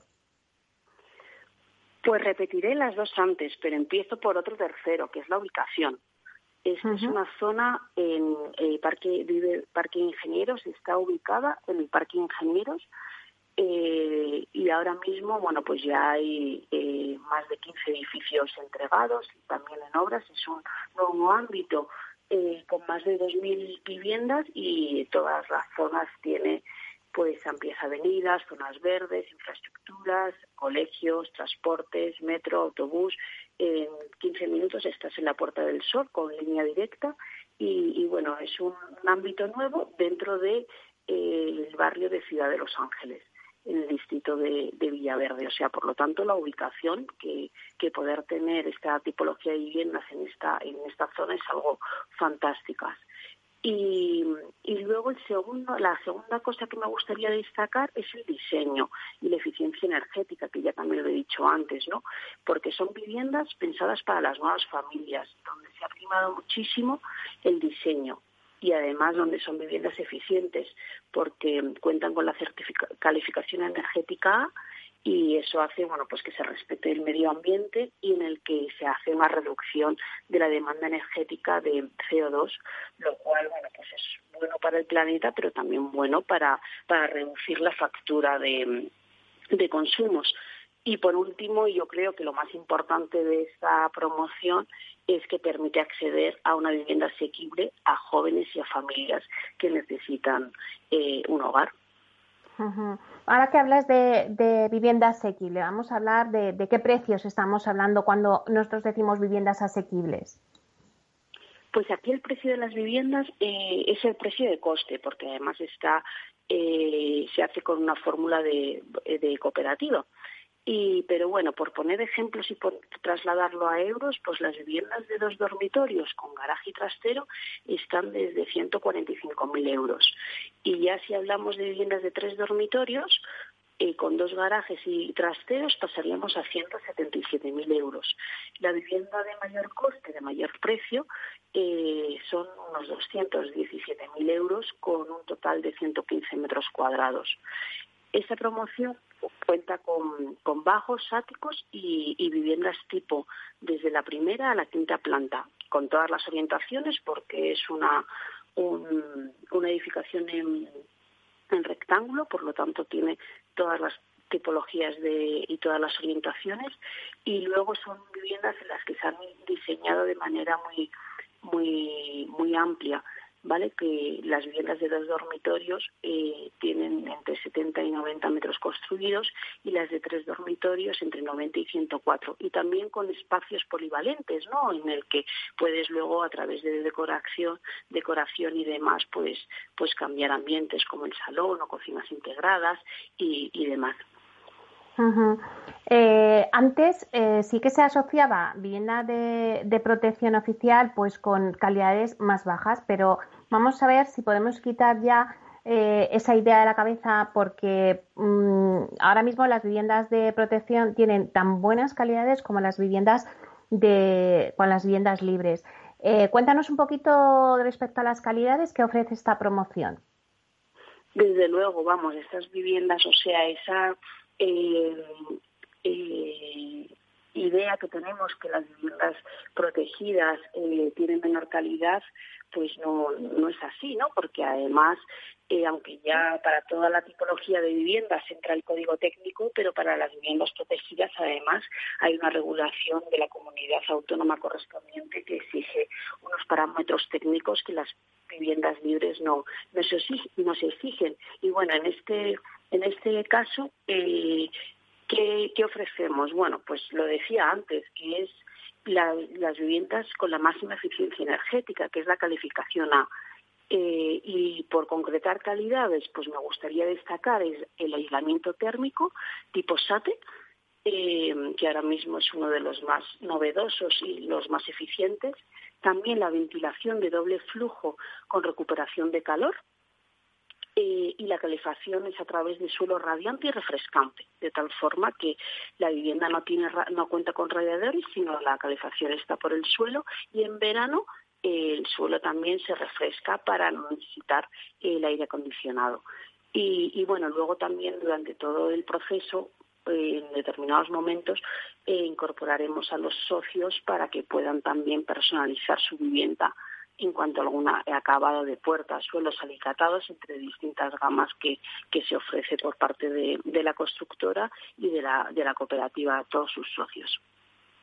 Speaker 5: Pues repetiré las dos antes, pero empiezo por otro tercero, que es la ubicación. Esta es una zona en el eh, Parque, vive, Parque Ingenieros, está ubicada en el Parque Ingenieros eh, y ahora mismo, bueno, pues ya hay eh, más de 15 edificios entregados y también en obras. Es un nuevo ámbito eh, con más de 2.000 viviendas y todas las zonas tiene pues amplias avenidas, zonas verdes, infraestructuras, colegios, transportes, metro, autobús. En 15 minutos estás en la Puerta del Sol con línea directa y, bueno, es un, ámbito nuevo dentro del de, el barrio de Ciudad de Los Ángeles en el distrito de, Villaverde. O sea, por lo tanto, la ubicación que, que, poder tener esta tipología de viviendas en esta, en esta zona es algo fantástica. Y, y, luego el segundo, la segunda cosa que me gustaría destacar es el diseño y la eficiencia energética, que ya también lo he dicho antes, ¿no? Porque son viviendas pensadas para las nuevas familias, donde se ha primado muchísimo el diseño y además donde son viviendas eficientes porque cuentan con la calificación energética y eso hace bueno pues que se respete el medio ambiente y en el que se hace una reducción de la demanda energética de CO2 lo cual bueno pues es bueno para el planeta pero también bueno para para reducir la factura de, de consumos. Y por último, yo creo que lo más importante de esta promoción es que permite acceder a una vivienda asequible a jóvenes y a familias que necesitan eh, un hogar.
Speaker 2: Ahora que hablas de, vivienda asequible, vamos a hablar de, qué precios estamos hablando cuando nosotros decimos viviendas asequibles.
Speaker 5: Pues aquí el precio de las viviendas eh, es el precio de coste, porque además está eh, se hace con una fórmula de, de cooperativa. Y, pero bueno, por poner ejemplos y trasladarlo a euros, pues las viviendas de dos dormitorios con garaje y trastero están desde 145.000 euros. Y ya si hablamos de viviendas de tres dormitorios, eh, con dos garajes y trasteros pasaríamos a 177.000 euros. La vivienda de mayor coste, de mayor precio, eh, son unos 217.000 euros con un total de 115 metros cuadrados. Esa promoción cuenta con, bajos, áticos y, viviendas tipo desde la primera a la quinta planta, con todas las orientaciones porque es una, una edificación en, rectángulo, por lo tanto tiene todas las tipologías de, y todas las orientaciones y luego son viviendas en las que se han diseñado de manera muy muy muy amplia ¿vale? Que las viviendas de dos dormitorios eh, tienen entre 70 y 90 metros construidos y las de tres dormitorios entre 90 y 104. Y también con espacios polivalentes, ¿no? En el que puedes luego a través de decoración, decoración y demás, pues, pues cambiar ambientes como el salón o cocinas integradas y, y demás.
Speaker 2: Eh, antes eh, sí que se asociaba vivienda de, protección oficial pues con calidades más bajas, pero vamos a ver si podemos quitar ya eh, esa idea de la cabeza porque mm, ahora mismo las viviendas de protección tienen tan buenas calidades como las viviendas de con las viviendas libres. cuéntanos un poquito respecto a las calidades que ofrece esta promoción.
Speaker 5: Desde luego, vamos, estas viviendas, o sea, esa eh, eh, idea que tenemos que las viviendas protegidas eh, tienen menor calidad, pues no, no es así, ¿no? Porque además, eh, aunque ya para toda la tipología de viviendas entra el código técnico, pero para las viviendas protegidas además hay una regulación de la comunidad autónoma correspondiente que exige unos parámetros técnicos que las viviendas libres no, no, se, no se exigen. Y bueno, en este en este caso, eh, ¿qué, ofrecemos? Bueno, pues lo decía antes, que es las viviendas con la máxima eficiencia energética, que es la calificación A. Eh, y por concretar calidades, pues me gustaría destacar el aislamiento térmico tipo SATE, eh, que ahora mismo es uno de los más novedosos y los más eficientes. También la ventilación de doble flujo con recuperación de calor, eh, y la calefacción es a través de suelo radiante y refrescante, de tal forma que la vivienda no, tiene, no cuenta con radiadores, sino la calefacción está por el suelo y en verano eh, el suelo también se refresca para no necesitar el aire acondicionado. Y, bueno, luego también durante todo el proceso en determinados momentos eh, incorporaremos a los socios para que puedan también personalizar su vivienda en cuanto a algún acabado de puertas, suelos alicatados entre distintas gamas que, que se ofrece por parte de, de, la constructora y de la, de la cooperativa a todos sus socios.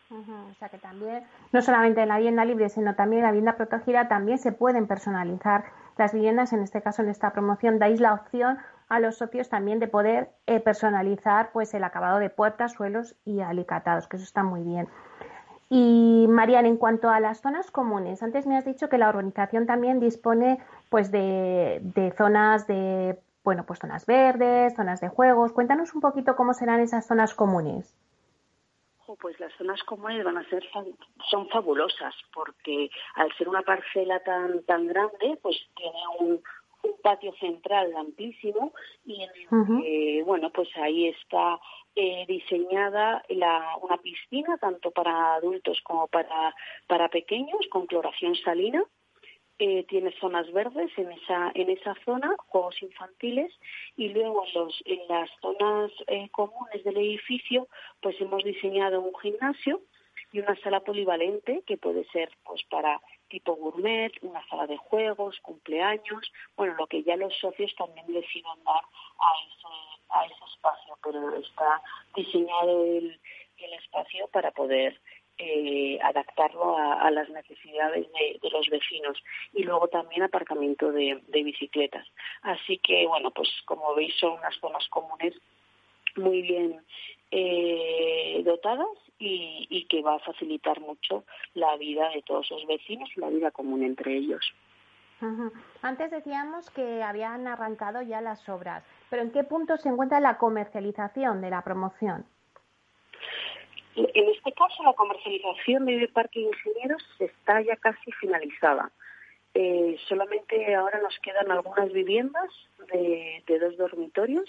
Speaker 2: O sea que también, no solamente en la vivienda libre, sino también en la vivienda protegida, también se pueden personalizar las viviendas. En este caso, en esta promoción, dais la opción a los socios también de poder eh, personalizar pues el acabado de puertas, suelos y alicatados, que eso está muy bien. Y Mariana, en cuanto a las zonas comunes, antes me has dicho que la organización también dispone pues de, zonas de bueno, pues zonas verdes, zonas de juegos. Cuéntanos un poquito cómo serán esas zonas comunes.
Speaker 5: Pues las zonas comunes van a ser son fabulosas porque al ser una parcela tan tan grande, pues tiene un, patio central amplísimo y en el que, bueno, pues ahí está eh, diseñada la, una piscina tanto para adultos como para, para pequeños con cloración salina. Eh, tiene zonas verdes en esa en esa zona, juegos infantiles y luego en, los, en las zonas eh, comunes del edificio pues hemos diseñado un gimnasio y una sala polivalente que puede ser pues para tipo gourmet, una sala de juegos, cumpleaños, bueno, lo que ya los socios también decidan dar a ese, a ese espacio, pero está diseñado el, espacio para poder eh, adaptarlo a, las necesidades de, los vecinos y luego también aparcamiento de bicicletas. Así que, bueno, pues como veis son unas zonas comunes muy bien eh, dotadas y, que va a facilitar mucho la vida de todos los vecinos y la vida común entre ellos.
Speaker 2: Antes decíamos que habían arrancado ya las obras, pero ¿en qué punto se encuentra la comercialización de la promoción?
Speaker 5: En este caso, la comercialización de Parque Ingenieros está ya casi finalizada. Eh, solamente ahora nos quedan algunas viviendas de, de dos dormitorios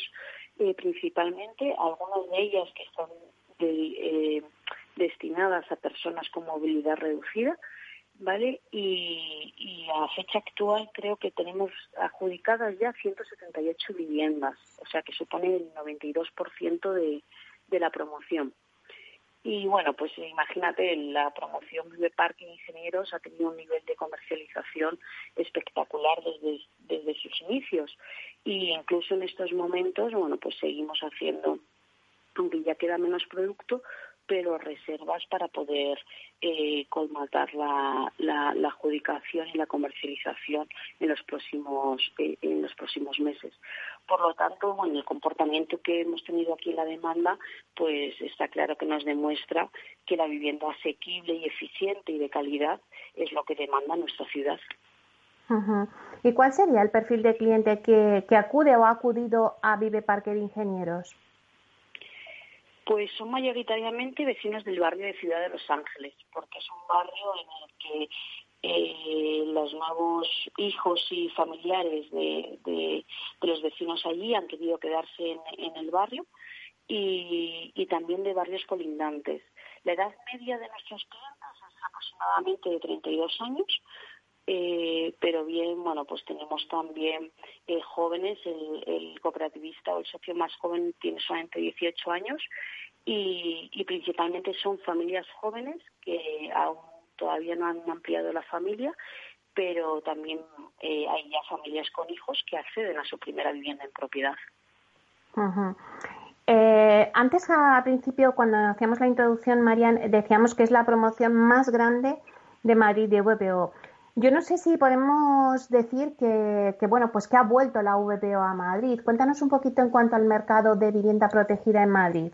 Speaker 5: eh, principalmente algunas de ellas que son eh, destinadas a personas con movilidad reducida, ¿vale? Y, a fecha actual creo que tenemos adjudicadas ya 178 viviendas, o sea que supone el 92% de, de la promoción. Y bueno, pues imagínate, la promoción de Parque Ingenieros ha tenido un nivel de comercialización espectacular desde, desde sus inicios. Y incluso en estos momentos, bueno, pues seguimos haciendo aunque ya queda menos producto, pero reservas para poder eh, colmatar la, la, adjudicación y la comercialización en los próximos eh, en los próximos meses. Por lo tanto, bueno, el comportamiento que hemos tenido aquí en la demanda, pues está claro que nos demuestra que la vivienda asequible y eficiente y de calidad es lo que demanda nuestra ciudad.
Speaker 2: ¿Y cuál sería el perfil de cliente que, que acude o ha acudido a Vive Parque de Ingenieros?
Speaker 5: Pues son mayoritariamente vecinos del barrio de Ciudad de Los Ángeles, porque es un barrio en el que eh, los nuevos hijos y familiares de, los vecinos allí han querido quedarse en, el barrio y, también de barrios colindantes. La edad media de nuestros clientes es aproximadamente de 32 años, eh, pero bien, bueno, pues tenemos también eh, jóvenes, el, el, cooperativista o el socio más joven tiene solamente 18 años y, principalmente son familias jóvenes que aún todavía no han ampliado la familia, pero también eh, hay ya familias con hijos que acceden a su primera vivienda en propiedad.
Speaker 2: Eh, antes, al principio, cuando hacíamos la introducción, Marian, decíamos que es la promoción más grande de Madrid de VPO. Yo no sé si podemos decir que, que, bueno, pues que ha vuelto la VPO a Madrid. Cuéntanos un poquito en cuanto al mercado de vivienda protegida en Madrid.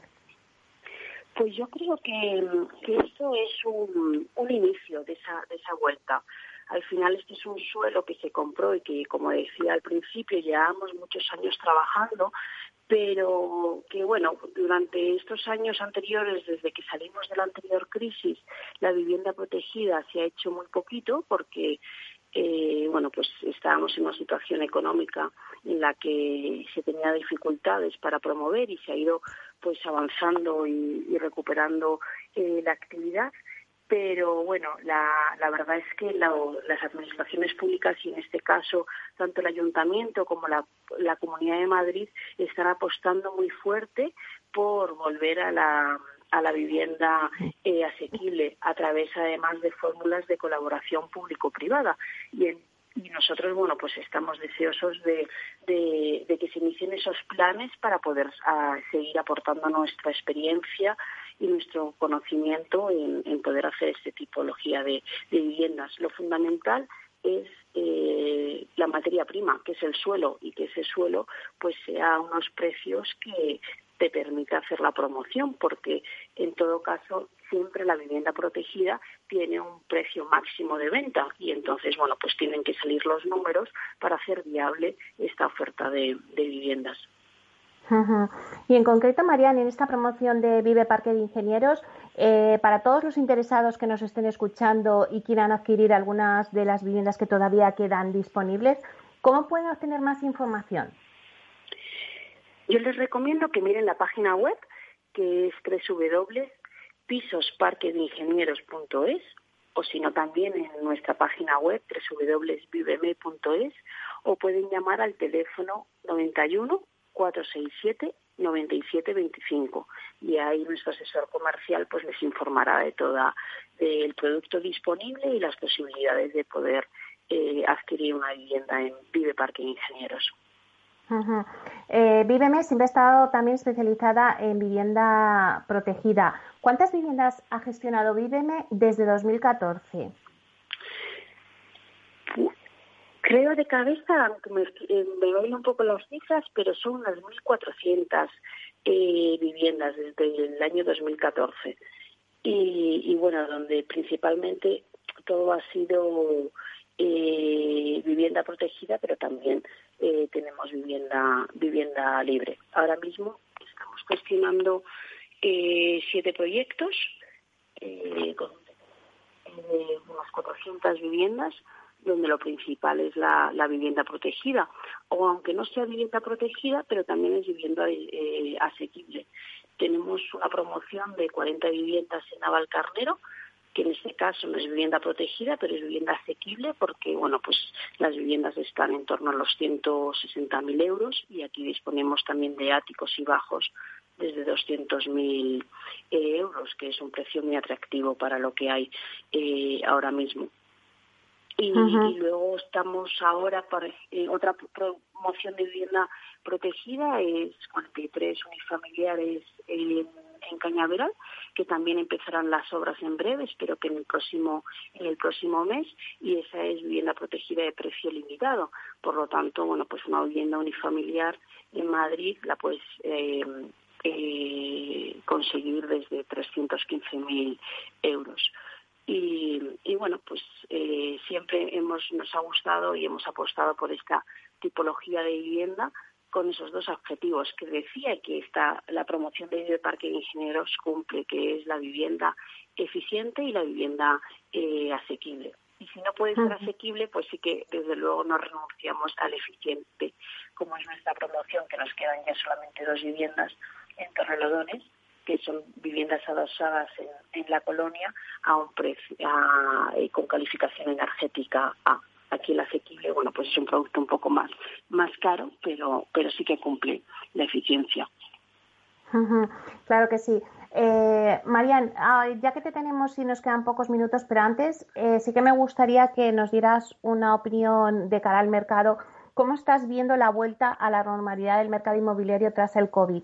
Speaker 5: Pues yo creo que, que esto es un, un inicio de esa, de esa vuelta. Al final este es un suelo que se compró y que, como decía al principio, llevamos muchos años trabajando, pero que bueno, durante estos años anteriores, desde que salimos de la anterior crisis, la vivienda protegida se ha hecho muy poquito porque eh, bueno, pues estábamos en una situación económica en la que se tenía dificultades para promover y se ha ido pues avanzando y, recuperando eh, la actividad pero bueno, la, la verdad es que las administraciones públicas y en este caso tanto el ayuntamiento como la, la Comunidad de Madrid están apostando muy fuerte por volver a la, a la vivienda eh, asequible a través además de fórmulas de colaboración público-privada. Y y nosotros, bueno, pues estamos deseosos de, de, que se inicien esos planes para poder ah, seguir aportando nuestra experiencia y nuestro conocimiento en, poder hacer este tipología de, viviendas. Lo fundamental es eh, la materia prima, que es el suelo, y que ese suelo pues sea unos precios que te permita hacer la promoción, porque en todo caso siempre la vivienda protegida tiene un precio máximo de venta y entonces, bueno, pues tienen que salir los números para hacer viable esta oferta de, viviendas.
Speaker 2: Y en concreto, Mariana, en esta promoción de Vive Parque de Ingenieros, eh, para todos los interesados que nos estén escuchando y quieran adquirir algunas de las viviendas que todavía quedan disponibles, ¿cómo pueden obtener más información?
Speaker 5: Yo les recomiendo que miren la página web, que es www.pisosparquedeingenieros.es o si no también en nuestra página web www.viveme.es o pueden llamar al teléfono 91 467 9725 y ahí nuestro asesor comercial pues les informará de toda del producto disponible y las posibilidades de poder eh, adquirir una vivienda en Vive Parque Ingenieros.
Speaker 2: Eh, Viveme siempre ha estado también especializada en vivienda protegida. ¿Cuántas viviendas ha gestionado Viveme desde 2014?
Speaker 5: Creo de cabeza, aunque me, eh, me un poco las cifras, pero son unas 1.400 eh, viviendas desde el año 2014. Y, y bueno, donde principalmente todo ha sido eh, vivienda protegida, pero también eh, tenemos vivienda vivienda libre. Ahora mismo estamos gestionando eh, siete proyectos eh, con unas 400 viviendas donde lo principal es la, vivienda protegida, o aunque no sea vivienda protegida, pero también es vivienda asequible. Tenemos una promoción de 40 viviendas en Navalcarnero, que en este caso no es vivienda protegida, pero es vivienda asequible porque, bueno, pues las viviendas están en torno a los 160.000 euros y aquí disponemos también de áticos y bajos desde 200.000 eh, euros, que es un precio muy atractivo para lo que hay eh, ahora mismo. Y, luego estamos ahora para eh, otra promoción de vivienda protegida, es 43 unifamiliares en, en Cañaveral, que también empezarán las obras en breve, espero que en el próximo, en el próximo mes, y esa es vivienda protegida de precio limitado. Por lo tanto, bueno, pues una vivienda unifamiliar en Madrid la puedes eh, eh, conseguir desde 315.000 euros. Y, bueno, pues eh, siempre hemos, nos ha gustado y hemos apostado por esta tipología de vivienda con esos dos objetivos que decía que está la promoción de Parque de Ingenieros cumple, que es la vivienda eficiente y la vivienda eh, asequible. Y si no puede ser asequible, pues sí que desde luego no renunciamos al eficiente, como es nuestra promoción, que nos quedan ya solamente dos viviendas en Torrelodones, que son viviendas adosadas en, la colonia a un precio con calificación energética A. Aquí el asequible, bueno, pues es un producto un poco más, más caro, pero, pero sí que cumple la eficiencia.
Speaker 2: Claro que sí. Eh, Marian, ya que te tenemos y nos quedan pocos minutos, pero antes eh, sí que me gustaría que nos dieras una opinión de cara al mercado. ¿Cómo estás viendo la vuelta a la normalidad del mercado inmobiliario tras el COVID?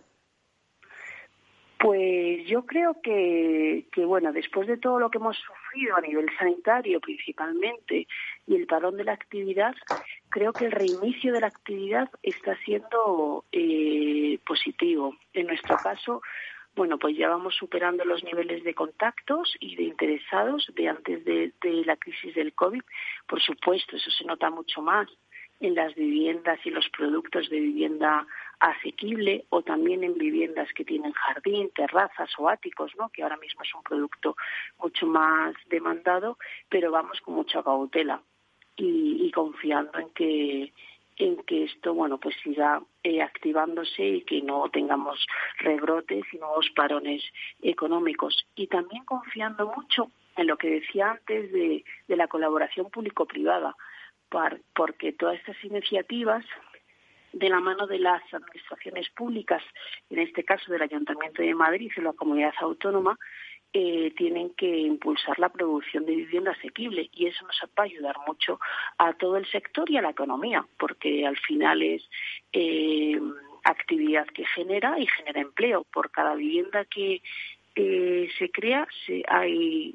Speaker 5: Pues yo creo que, que, bueno, después de todo lo que hemos sufrido a nivel sanitario principalmente y el parón de la actividad, creo que el reinicio de la actividad está siendo eh, positivo. En nuestro caso, bueno, pues ya vamos superando los niveles de contactos y de interesados de antes de, de la crisis del COVID. Por supuesto, eso se nota mucho más en las viviendas y los productos de vivienda asequible o también en viviendas que tienen jardín, terrazas o áticos, ¿no? que ahora mismo es un producto mucho más demandado, pero vamos con mucha cautela y, confiando en que en que esto bueno pues siga eh, activándose y que no tengamos rebrotes y nuevos parones económicos y también confiando mucho en lo que decía antes de, de la colaboración público-privada porque todas estas iniciativas de la mano de las administraciones públicas, en este caso del Ayuntamiento de Madrid y la comunidad autónoma, eh, tienen que impulsar la producción de vivienda asequible y eso nos va a ayudar mucho a todo el sector y a la economía, porque al final es eh, actividad que genera y genera empleo. Por cada vivienda que eh, se crea se, hay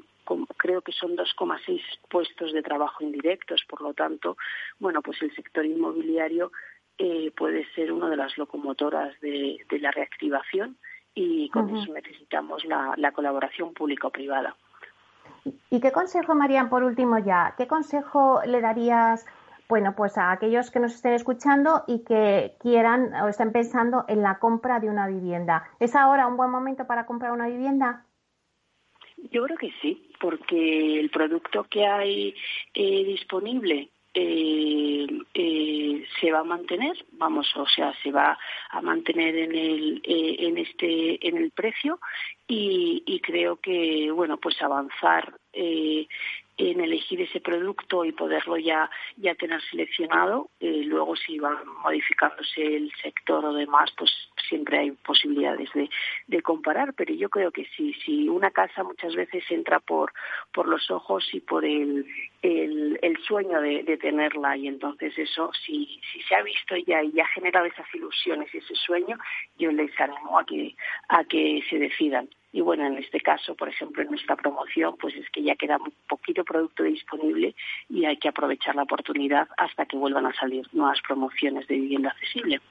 Speaker 5: creo que son 2,6 puestos de trabajo indirectos, por lo tanto, bueno, pues el sector inmobiliario eh, puede ser una de las locomotoras de, la reactivación y con eso necesitamos la, colaboración público-privada.
Speaker 2: ¿Y qué consejo, Marían, por último ya, qué consejo le darías, bueno, pues a aquellos que nos estén escuchando y que quieran o estén pensando en la compra de una vivienda? ¿Es ahora un buen momento para comprar una vivienda?
Speaker 5: Yo creo que sí, porque el producto que hay eh, disponible eh, eh, se va a mantener, vamos, o sea, se va a mantener en el en este en el precio y, y creo que bueno, pues avanzar en elegir ese producto y poderlo ya, ya tener seleccionado. Eh, luego, si va modificándose el sector o demás, pues siempre hay posibilidades de, de comparar. Pero yo creo que si, si una casa muchas veces entra por, por los ojos y por el, el, el sueño de, tenerla, y entonces eso, si, si se ha visto ya y ya ha generado esas ilusiones y ese sueño, yo les animo a que, a que se decidan. Y bueno, en este caso, por ejemplo, en nuestra promoción, pues es que ya queda poquito producto disponible y hay que aprovechar la oportunidad hasta que vuelvan a salir nuevas promociones de vivienda accesible.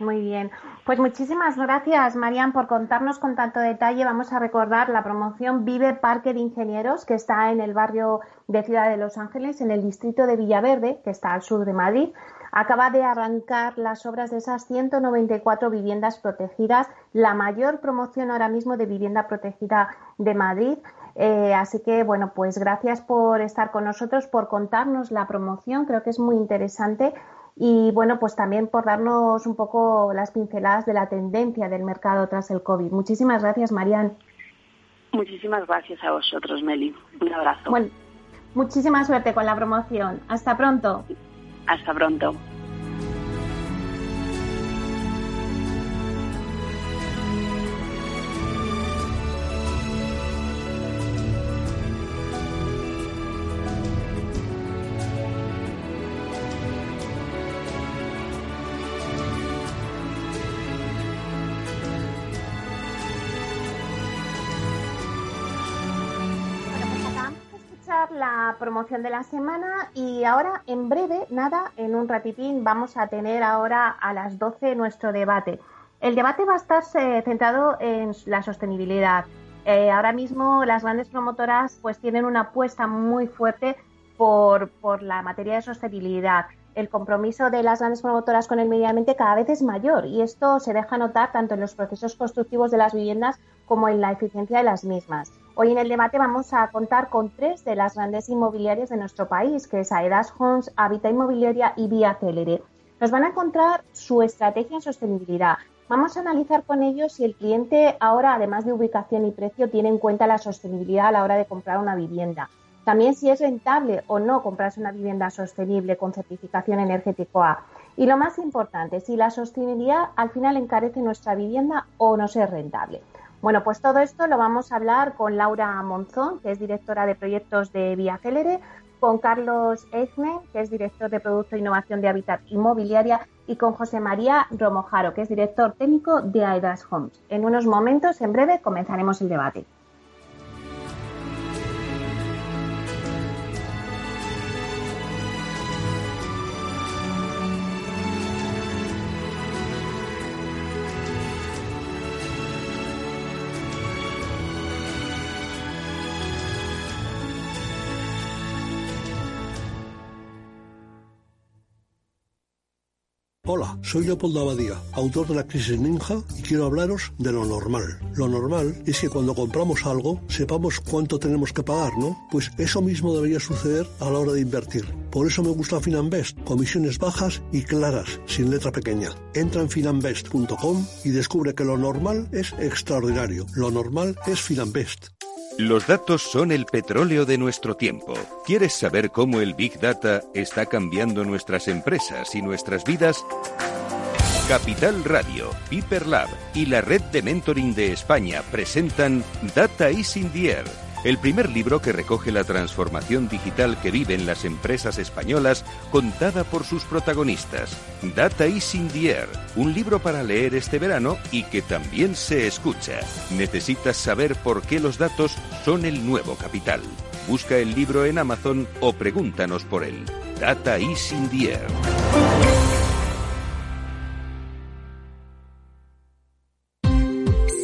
Speaker 2: Muy bien. Pues muchísimas gracias, Marian, por contarnos con tanto detalle. Vamos a recordar la promoción Vive Parque de Ingenieros, que está en el barrio de Ciudad de Los Ángeles, en el distrito de Villaverde, que está al sur de Madrid acaba de arrancar las obras de esas 194 viviendas protegidas, la mayor promoción ahora mismo de vivienda protegida de Madrid. Eh, así que, bueno, pues gracias por estar con nosotros, por contarnos la promoción, creo que es muy interesante. Y bueno, pues también por darnos un poco las pinceladas de la tendencia del mercado tras el COVID. Muchísimas gracias, Marian.
Speaker 5: Muchísimas gracias a vosotros, Meli. Un abrazo.
Speaker 2: Bueno, muchísima suerte con la promoción. Hasta pronto.
Speaker 5: Hasta pronto.
Speaker 2: Promoción de la semana y ahora en breve, nada, en un ratitín vamos a tener ahora a las 12 nuestro debate. El debate va a estar eh, centrado en la sostenibilidad. Eh, ahora mismo las grandes promotoras pues tienen una apuesta muy fuerte por, por la materia de sostenibilidad el compromiso de las grandes promotoras con el medio ambiente cada vez es mayor y esto se deja notar tanto en los procesos constructivos de las viviendas como en la eficiencia de las mismas. Hoy en el debate vamos a contar con tres de las grandes inmobiliarias de nuestro país, que es Aedas Homes, Habita Inmobiliaria y Vía Célere. Nos van a encontrar su estrategia en sostenibilidad. Vamos a analizar con ellos si el cliente ahora, además de ubicación y precio, tiene en cuenta la sostenibilidad a la hora de comprar una vivienda. También si es rentable o no comprarse una vivienda sostenible con certificación energético A. Y lo más importante, si la sostenibilidad al final encarece nuestra vivienda o no es rentable. Bueno, pues todo esto lo vamos a hablar con Laura Monzón, que es directora de proyectos de Vía Célere, con Carlos Eichmann, que es director de Producto e Innovación de Hábitat Inmobiliaria, y con José María Romojaro, que es director técnico de Aedas Homes. En unos momentos, en breve, comenzaremos el debate.
Speaker 6: Hola, soy Leopoldo Abadía, autor de La Crisis Ninja, y quiero hablaros de lo normal. Lo normal es que cuando compramos algo sepamos cuánto tenemos que pagar, ¿no? Pues eso mismo debería suceder a la hora de invertir. Por eso me gusta Finanbest, comisiones bajas y claras, sin letra pequeña. Entra en finanbest.com y descubre que lo normal es extraordinario. Lo normal es Finanbest.
Speaker 1: Los datos son el petróleo de nuestro tiempo. ¿Quieres saber cómo el Big Data está cambiando nuestras empresas y nuestras vidas? Capital Radio, Piper Lab y la red de mentoring de España presentan Data is in the Air el primer libro que recoge la transformación digital que viven las empresas españolas contada por sus protagonistas. Data is in the Air, un libro para leer este verano y que también se escucha. Necesitas saber por qué los datos son el nuevo capital. Busca el libro en Amazon o pregúntanos por él. Data is in the Air.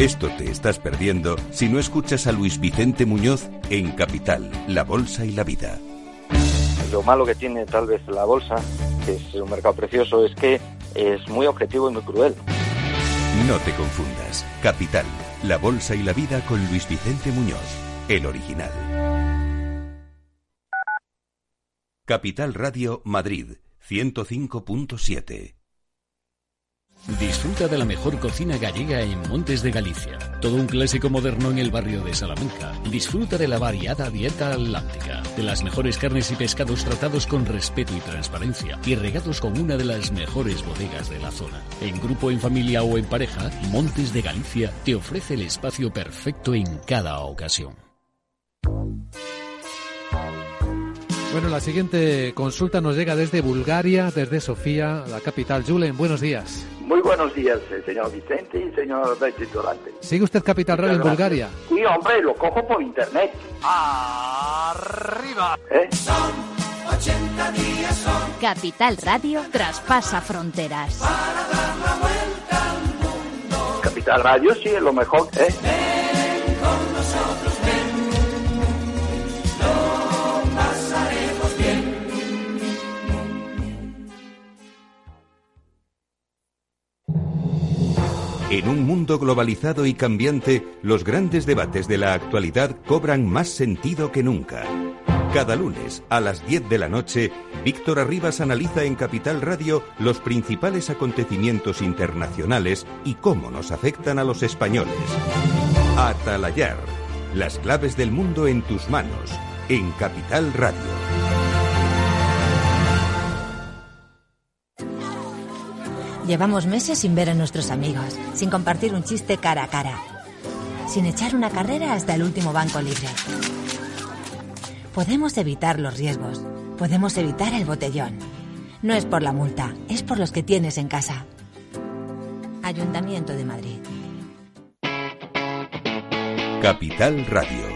Speaker 1: Esto te estás perdiendo si no escuchas a Luis Vicente Muñoz en Capital, La Bolsa y la Vida.
Speaker 7: Lo malo que tiene tal vez la bolsa, que es un mercado precioso, es que es muy objetivo y muy cruel.
Speaker 1: No te confundas. Capital, La Bolsa y la Vida con Luis Vicente Muñoz, el original. Capital Radio Madrid, 105.7.
Speaker 8: Disfruta de la mejor cocina gallega en Montes de Galicia. Todo un clásico moderno en el barrio de Salamanca. Disfruta de la variada dieta atlántica, de las mejores carnes y pescados tratados con respeto y transparencia y regados con una de las mejores bodegas de la zona. En grupo, en familia o en pareja, Montes de Galicia te ofrece el espacio perfecto en cada ocasión.
Speaker 9: Bueno, la siguiente consulta nos llega desde Bulgaria, desde Sofía, la capital. Julen, buenos días.
Speaker 10: Muy buenos días, eh, señor Vicente y señor Durante.
Speaker 9: ¿Sigue usted Capital Radio en Bulgaria?
Speaker 10: Sí, hombre, lo cojo por internet.
Speaker 11: ¡Arriba! ¿Eh? Son 80
Speaker 12: días son. Capital Radio traspasa fronteras. Para dar la vuelta
Speaker 10: al mundo. Capital Radio sí es lo mejor, ¿eh?
Speaker 1: En un mundo globalizado y cambiante, los grandes debates de la actualidad cobran más sentido que nunca. Cada lunes, a las 10 de la noche, Víctor Arribas analiza en Capital Radio los principales acontecimientos internacionales y cómo nos afectan a los españoles. Atalayar, las claves del mundo en tus manos, en Capital Radio.
Speaker 13: Llevamos meses sin ver a nuestros amigos, sin compartir un chiste cara a cara, sin echar una carrera hasta el último banco libre. Podemos evitar los riesgos, podemos evitar el botellón. No es por la multa, es por los que tienes en casa. Ayuntamiento de Madrid.
Speaker 1: Capital Radio.